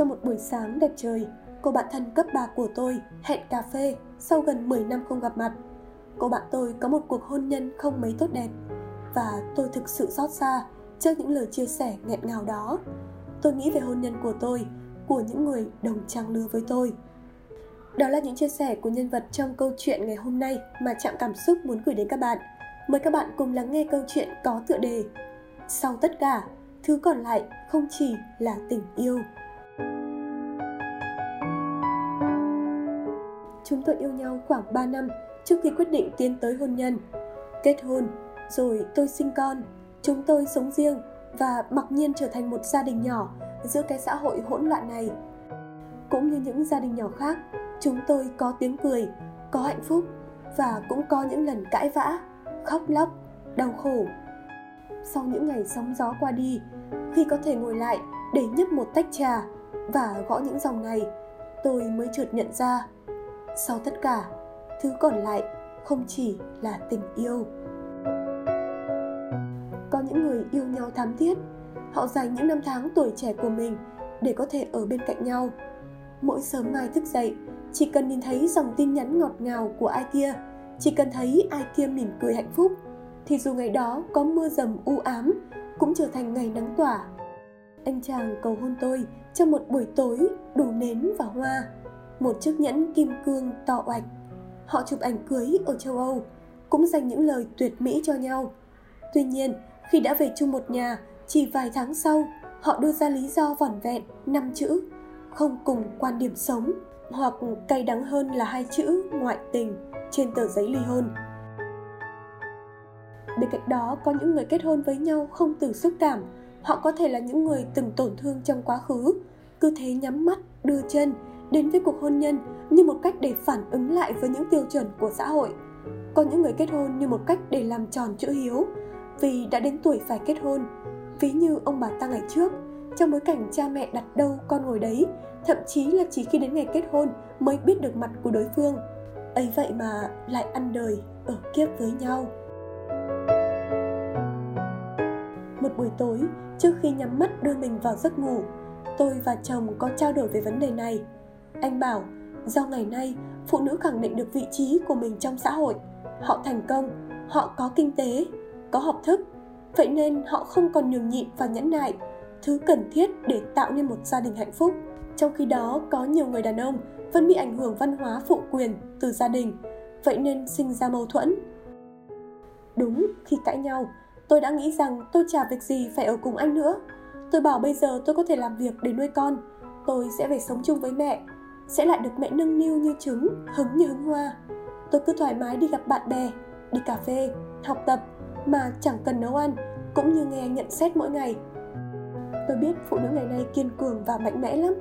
Trong một buổi sáng đẹp trời, cô bạn thân cấp 3 của tôi hẹn cà phê sau gần 10 năm không gặp mặt. Cô bạn tôi có một cuộc hôn nhân không mấy tốt đẹp và tôi thực sự xót xa trước những lời chia sẻ nghẹn ngào đó. Tôi nghĩ về hôn nhân của tôi, của những người đồng trang lứa với tôi. Đó là những chia sẻ của nhân vật trong câu chuyện ngày hôm nay mà Trạm Cảm Xúc muốn gửi đến các bạn. Mời các bạn cùng lắng nghe câu chuyện có tựa đề Sau tất cả, thứ còn lại không chỉ là tình yêu. Chúng tôi yêu nhau khoảng 3 năm trước khi quyết định tiến tới hôn nhân. Kết hôn, rồi tôi sinh con, chúng tôi sống riêng và mặc nhiên trở thành một gia đình nhỏ giữa cái xã hội hỗn loạn này. Cũng như những gia đình nhỏ khác, chúng tôi có tiếng cười, có hạnh phúc và cũng có những lần cãi vã, khóc lóc, đau khổ. Sau những ngày sóng gió qua đi, khi có thể ngồi lại để nhấp một tách trà và gõ những dòng này, tôi mới chợt nhận ra, sau tất cả, thứ còn lại không chỉ là tình yêu. Có những người yêu nhau thắm thiết, họ dành những năm tháng tuổi trẻ của mình để có thể ở bên cạnh nhau. Mỗi sớm mai thức dậy, chỉ cần nhìn thấy dòng tin nhắn ngọt ngào của ai kia, chỉ cần thấy ai kia mỉm cười hạnh phúc, thì dù ngày đó có mưa dầm u ám, cũng trở thành ngày nắng tỏa. Anh chàng cầu hôn tôi trong một buổi tối đủ nến và hoa, một chiếc nhẫn kim cương to oạch. Họ chụp ảnh cưới ở châu Âu, cũng dành những lời tuyệt mỹ cho nhau. Tuy nhiên, khi đã về chung một nhà, chỉ vài tháng sau, họ đưa ra lý do vỏn vẹn năm chữ không cùng quan điểm sống hoặc cay đắng hơn là hai chữ ngoại tình trên tờ giấy ly hôn. Bên cạnh đó có những người kết hôn với nhau không từ xúc cảm, họ có thể là những người từng tổn thương trong quá khứ, cứ thế nhắm mắt, đưa chân đến với cuộc hôn nhân như một cách để phản ứng lại với những tiêu chuẩn của xã hội. Có những người kết hôn như một cách để làm tròn chữ hiếu, vì đã đến tuổi phải kết hôn. Ví như ông bà ta ngày trước, trong bối cảnh cha mẹ đặt đâu con ngồi đấy, thậm chí là chỉ khi đến ngày kết hôn mới biết được mặt của đối phương. ấy vậy mà lại ăn đời ở kiếp với nhau. Một buổi tối, trước khi nhắm mắt đưa mình vào giấc ngủ, tôi và chồng có trao đổi về vấn đề này. Anh bảo, do ngày nay phụ nữ khẳng định được vị trí của mình trong xã hội, họ thành công, họ có kinh tế, có học thức, vậy nên họ không còn nhường nhịn và nhẫn nại, thứ cần thiết để tạo nên một gia đình hạnh phúc. Trong khi đó, có nhiều người đàn ông vẫn bị ảnh hưởng văn hóa phụ quyền từ gia đình, vậy nên sinh ra mâu thuẫn. Đúng, khi cãi nhau, tôi đã nghĩ rằng tôi chả việc gì phải ở cùng anh nữa. Tôi bảo bây giờ tôi có thể làm việc để nuôi con, tôi sẽ về sống chung với mẹ, sẽ lại được mẹ nâng niu như trứng, hứng như hứng hoa. Tôi cứ thoải mái đi gặp bạn bè, đi cà phê, học tập mà chẳng cần nấu ăn, cũng như nghe nhận xét mỗi ngày. Tôi biết phụ nữ ngày nay kiên cường và mạnh mẽ lắm.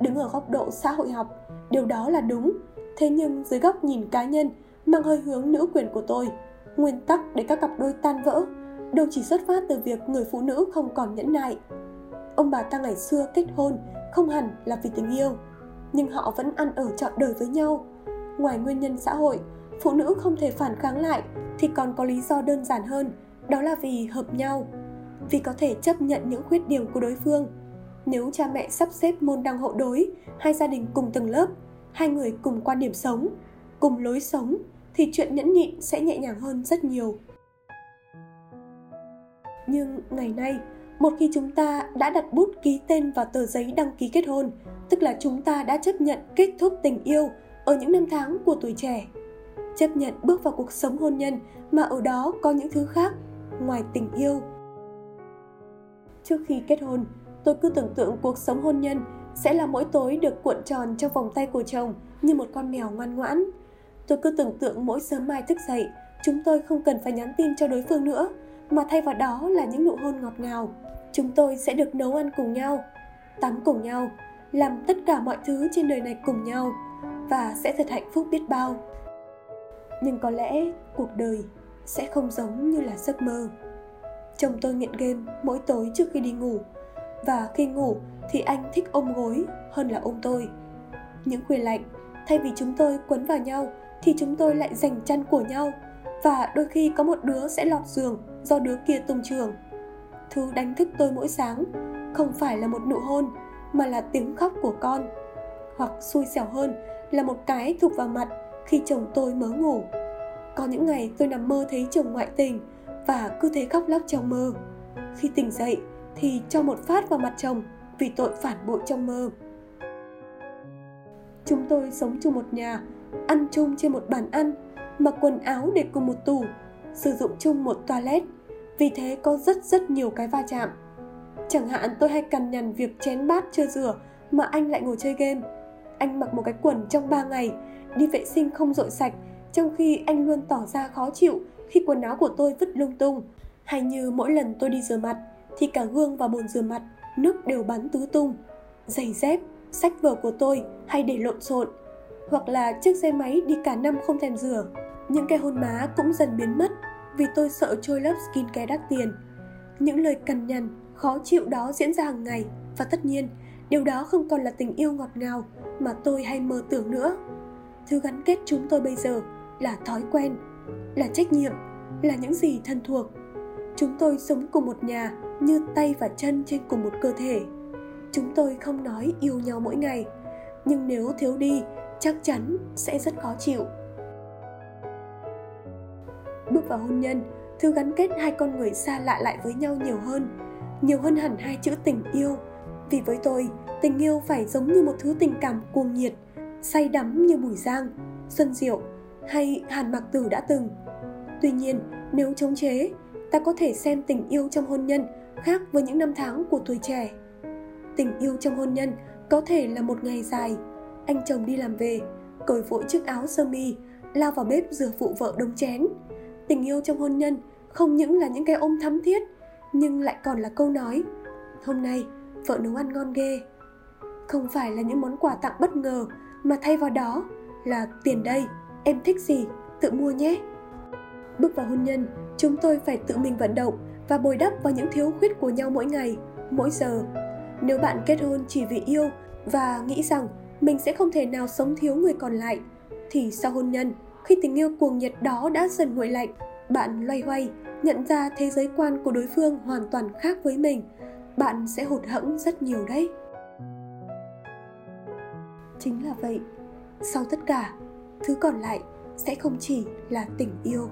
Đứng ở góc độ xã hội học, điều đó là đúng. Thế nhưng dưới góc nhìn cá nhân, mang hơi hướng nữ quyền của tôi, nguyên tắc để các cặp đôi tan vỡ đâu chỉ xuất phát từ việc người phụ nữ không còn nhẫn nại. Ông bà ta ngày xưa kết hôn không hẳn là vì tình yêu, nhưng họ vẫn ăn ở trọn đời với nhau. Ngoài nguyên nhân xã hội, phụ nữ không thể phản kháng lại thì còn có lý do đơn giản hơn, đó là vì hợp nhau. Vì có thể chấp nhận những khuyết điểm của đối phương. Nếu cha mẹ sắp xếp môn đăng hộ đối, hai gia đình cùng tầng lớp, hai người cùng quan điểm sống, cùng lối sống thì chuyện nhẫn nhịn sẽ nhẹ nhàng hơn rất nhiều. Nhưng ngày nay, một khi chúng ta đã đặt bút ký tên vào tờ giấy đăng ký kết hôn, tức là chúng ta đã chấp nhận kết thúc tình yêu ở những năm tháng của tuổi trẻ. Chấp nhận bước vào cuộc sống hôn nhân mà ở đó có những thứ khác ngoài tình yêu. Trước khi kết hôn, tôi cứ tưởng tượng cuộc sống hôn nhân sẽ là mỗi tối được cuộn tròn trong vòng tay của chồng như một con mèo ngoan ngoãn. Tôi cứ tưởng tượng mỗi sớm mai thức dậy, chúng tôi không cần phải nhắn tin cho đối phương nữa, mà thay vào đó là những nụ hôn ngọt ngào. Chúng tôi sẽ được nấu ăn cùng nhau, tắm cùng nhau, làm tất cả mọi thứ trên đời này cùng nhau và sẽ thật hạnh phúc biết bao. Nhưng có lẽ cuộc đời sẽ không giống như là giấc mơ. Chồng tôi nghiện game mỗi tối trước khi đi ngủ và khi ngủ thì anh thích ôm gối hơn là ôm tôi. Những khuya lạnh, thay vì chúng tôi quấn vào nhau thì chúng tôi lại giành chăn của nhau và đôi khi có một đứa sẽ lọt giường do đứa kia tung trường. Thư đánh thức tôi mỗi sáng. Không phải là một nụ hôn, mà là tiếng khóc của con. Hoặc xui xẻo hơn, là một cái thục vào mặt khi chồng tôi mới ngủ. Có những ngày tôi nằm mơ thấy chồng ngoại tình và cứ thế khóc lóc trong mơ. Khi tỉnh dậy thì cho một phát vào mặt chồng vì tội phản bội trong mơ. Chúng tôi sống chung một nhà, ăn chung trên một bàn ăn, mặc quần áo để cùng một tủ, sử dụng chung một toilet vì thế có rất rất nhiều cái va chạm. Chẳng hạn, tôi hay cằn nhằn việc chén bát chưa rửa mà anh lại ngồi chơi game. Anh mặc một cái quần trong 3 ngày, đi vệ sinh không dội sạch, trong khi anh luôn tỏ ra khó chịu khi quần áo của tôi vứt lung tung. Hay như mỗi lần tôi đi rửa mặt, thì cả gương và bồn rửa mặt, nước đều bắn tứ tung. Giày dép, sách vở của tôi hay để lộn xộn. Hoặc là chiếc xe máy đi cả năm không thèm rửa. Những cái hôn má cũng dần biến mất vì tôi sợ trôi lớp skincare đắt tiền. Những lời cằn nhằn, khó chịu đó diễn ra hàng ngày. Và tất nhiên, điều đó không còn là tình yêu ngọt ngào mà tôi hay mơ tưởng nữa. Thứ gắn kết chúng tôi bây giờ là thói quen, là trách nhiệm, là những gì thân thuộc. Chúng tôi sống cùng một nhà, như tay và chân trên cùng một cơ thể. Chúng tôi không nói yêu nhau mỗi ngày, nhưng nếu thiếu đi, chắc chắn sẽ rất khó chịu và hôn nhân, thứ gắn kết hai con người xa lạ lại với nhau nhiều hơn nhiều hơn hẳn hai chữ tình yêu. Vì với tôi, tình yêu phải giống như một thứ tình cảm cuồng nhiệt, say đắm như bùi giang xuân diệu hay hàn mặc tử đã từng. Tuy nhiên, nếu chống chế, ta có thể xem tình yêu trong hôn nhân khác với những năm tháng của tuổi trẻ. Tình yêu trong hôn nhân có thể là một ngày dài. Anh chồng đi làm về, cởi vội chiếc áo sơ mi, lao vào bếp rửa phụ vợ đống chén tình yêu trong hôn nhân, không những là những cái ôm thắm thiết, nhưng lại còn là câu nói, hôm nay, vợ nấu ăn ngon ghê. Không phải là những món quà tặng bất ngờ, mà thay vào đó là, tiền đây, em thích gì, tự mua nhé. Bước vào hôn nhân, chúng tôi phải tự mình vận động và bồi đắp vào những thiếu khuyết của nhau mỗi ngày, mỗi giờ. Nếu bạn kết hôn chỉ vì yêu và nghĩ rằng mình sẽ không thể nào sống thiếu người còn lại, thì sau hôn nhân khi tình yêu cuồng nhiệt đó đã dần nguội lạnh, bạn loay hoay, nhận ra thế giới quan của đối phương hoàn toàn khác với mình, bạn sẽ hụt hẫng rất nhiều đấy. Chính là vậy. Sau tất cả, thứ còn lại sẽ không chỉ là tình yêu.